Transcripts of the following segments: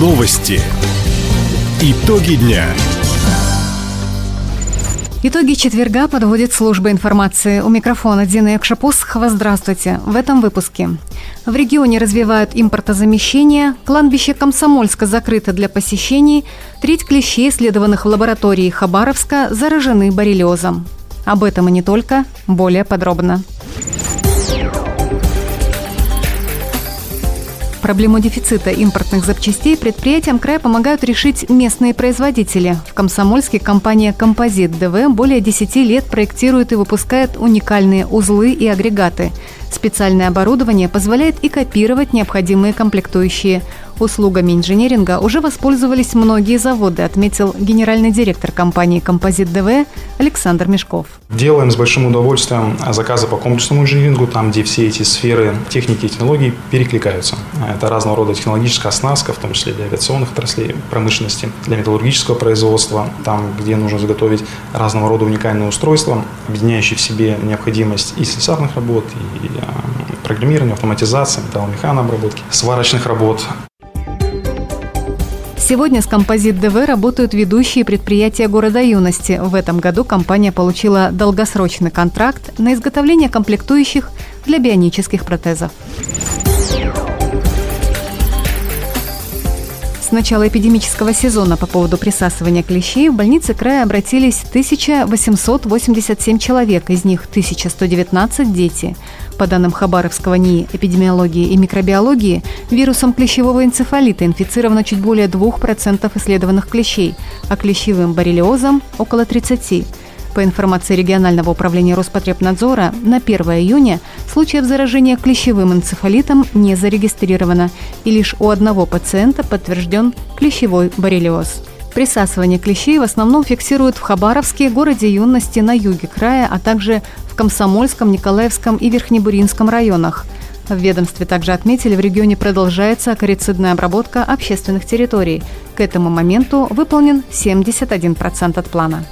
Новости. Итоги дня. Итоги четверга подводит служба информации. У микрофона Дина Якшапосхова. Здравствуйте. В этом выпуске. В регионе развивают импортозамещение, кладбище Комсомольска закрыто для посещений, треть клещей, исследованных в лаборатории Хабаровска, заражены боррелиозом. Об этом и не только, более подробно. Проблему дефицита импортных запчастей предприятиям края помогают решить местные производители. В Комсомольске компания «Композит ДВ» более 10 лет проектирует и выпускает уникальные узлы и агрегаты. Специальное оборудование позволяет и копировать необходимые комплектующие. Услугами инженеринга уже воспользовались многие заводы, отметил генеральный директор компании «Композит ДВ» Александр Мешков. Делаем с большим удовольствием заказы по комплексному инженерингу, там, где все эти сферы техники и технологий перекликаются. Это разного рода технологическая оснастка, в том числе для авиационных отраслей промышленности, для металлургического производства, там, где нужно заготовить разного рода уникальные устройства, объединяющие в себе необходимость и слесарных работ, и программирования, автоматизации, металломеханообработки, сварочных работ. Сегодня с «Композит ДВ» работают ведущие предприятия города юности. В этом году компания получила долгосрочный контракт на изготовление комплектующих для бионических протезов. С начала эпидемического сезона по поводу присасывания клещей в больнице края обратились 1887 человек, из них 1119 – дети. По данным Хабаровского НИИ эпидемиологии и микробиологии, вирусом клещевого энцефалита инфицировано чуть более 2% исследованных клещей, а клещевым боррелиозом – около 30%. По информации регионального управления Роспотребнадзора, на 1 июня случаев заражения клещевым энцефалитом не зарегистрировано, и лишь у одного пациента подтвержден клещевой боррелиоз. Присасывание клещей в основном фиксируют в Хабаровске, городе юности на юге края, а также Комсомольском, Николаевском и Верхнебуринском районах. В ведомстве также отметили, в регионе продолжается акарицидная обработка общественных территорий. К этому моменту выполнен 71% от плана.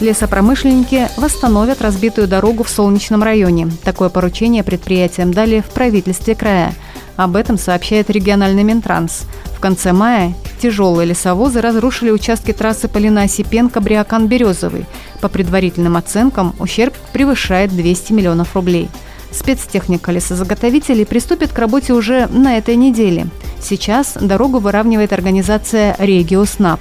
Лесопромышленники восстановят разбитую дорогу в Солнечном районе. Такое поручение предприятиям дали в правительстве края. Об этом сообщает региональный Минтранс. В конце мая тяжелые лесовозы разрушили участки трассы Полина-Сипенко-Бриакан-Березовый. По предварительным оценкам, ущерб превышает 200 миллионов рублей. Спецтехника лесозаготовителей приступит к работе уже на этой неделе. Сейчас дорогу выравнивает организация «Региоснаб».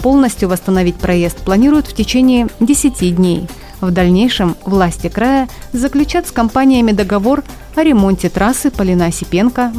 Полностью восстановить проезд планируют в течение 10 дней. В дальнейшем власти края заключат с компаниями договор о ремонте трассы Полина-Осипенко,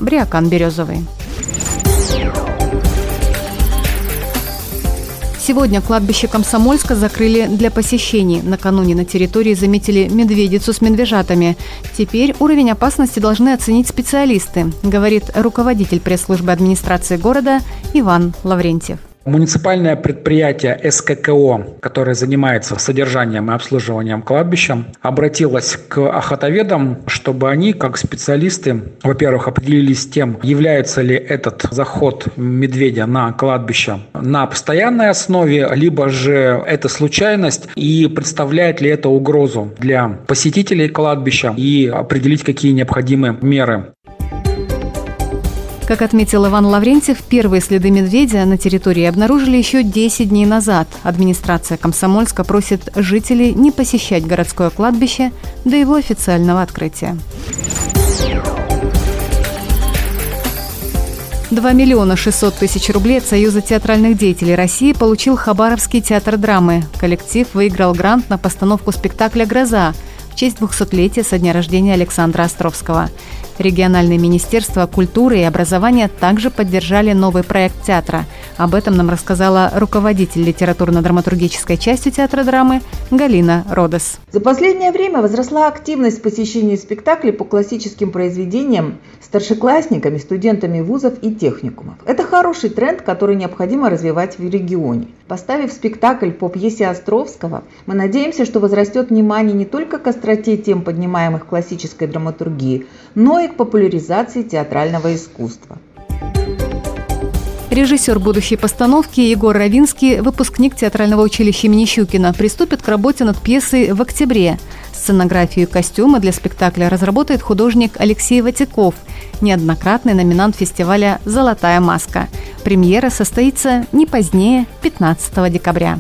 Сегодня кладбище Комсомольска закрыли для посещений. Накануне на территории заметили медведицу с медвежатами. Теперь уровень опасности должны оценить специалисты, говорит руководитель пресс-службы администрации города Иван Лаврентьев. Муниципальное предприятие СККО, которое занимается содержанием и обслуживанием кладбища, обратилось к охотоведам, чтобы они, как специалисты, во-первых, определились тем, является ли этот заход медведя на кладбище на постоянной основе, либо же это случайность, и представляет ли это угрозу для посетителей кладбища, и определить, какие необходимы меры. Как отметил Иван Лаврентьев, первые следы медведя на территории обнаружили еще 10 дней назад. Администрация Комсомольска просит жителей не посещать городское кладбище до его официального открытия. 2 миллиона 600 тысяч рублей от Союза театральных деятелей России получил Хабаровский театр драмы. Коллектив выиграл грант на постановку спектакля «Гроза» честь 200-летия со дня рождения Александра Островского. Региональные министерства культуры и образования также поддержали новый проект театра. Об этом нам рассказала руководитель литературно-драматургической части театра драмы Галина Родос. За последнее время возросла активность посещения спектаклей по классическим произведениям старшеклассниками, студентами вузов и техникумов. Это хороший тренд, который необходимо развивать в регионе. Поставив спектакль по пьесе Островского, мы надеемся, что возрастет внимание не только к остроте тем, поднимаемых классической драматургии, но и к популяризации театрального искусства. Режиссер будущей постановки Егор Равинский, выпускник театрального училища имени Щукина, приступит к работе над пьесой в октябре. Сценографию и костюмы для спектакля разработает художник Алексей Ватяков, неоднократный номинант фестиваля «Золотая маска». Премьера состоится не позднее 15 декабря.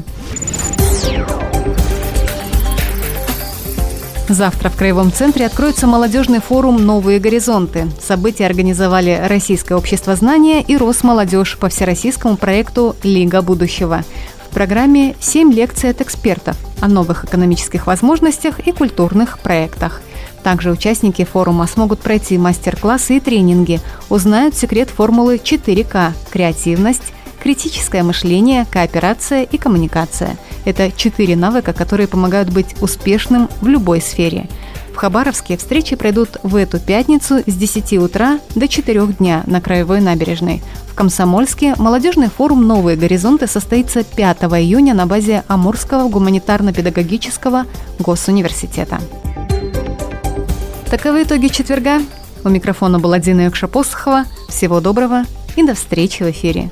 Завтра в Краевом центре откроется молодежный форум «Новые горизонты». Событие организовали Российское общество знания и Росмолодежь по всероссийскому проекту «Лига будущего». В программе 7 лекций от экспертов о новых экономических возможностях и культурных проектах. Также участники форума смогут пройти мастер-классы и тренинги, узнают секрет формулы 4К – креативность, критическое мышление, кооперация и коммуникация. Это четыре навыка, которые помогают быть успешным в любой сфере. В Хабаровске встречи пройдут в эту пятницу с 10 утра до 4 дня на Краевой набережной. В Комсомольске молодежный форум «Новые горизонты» состоится 5 июня на базе Амурского гуманитарно-педагогического госуниверситета. Таковы итоги четверга. У микрофона была Дина Юкшапосхова. Всего доброго и до встречи в эфире.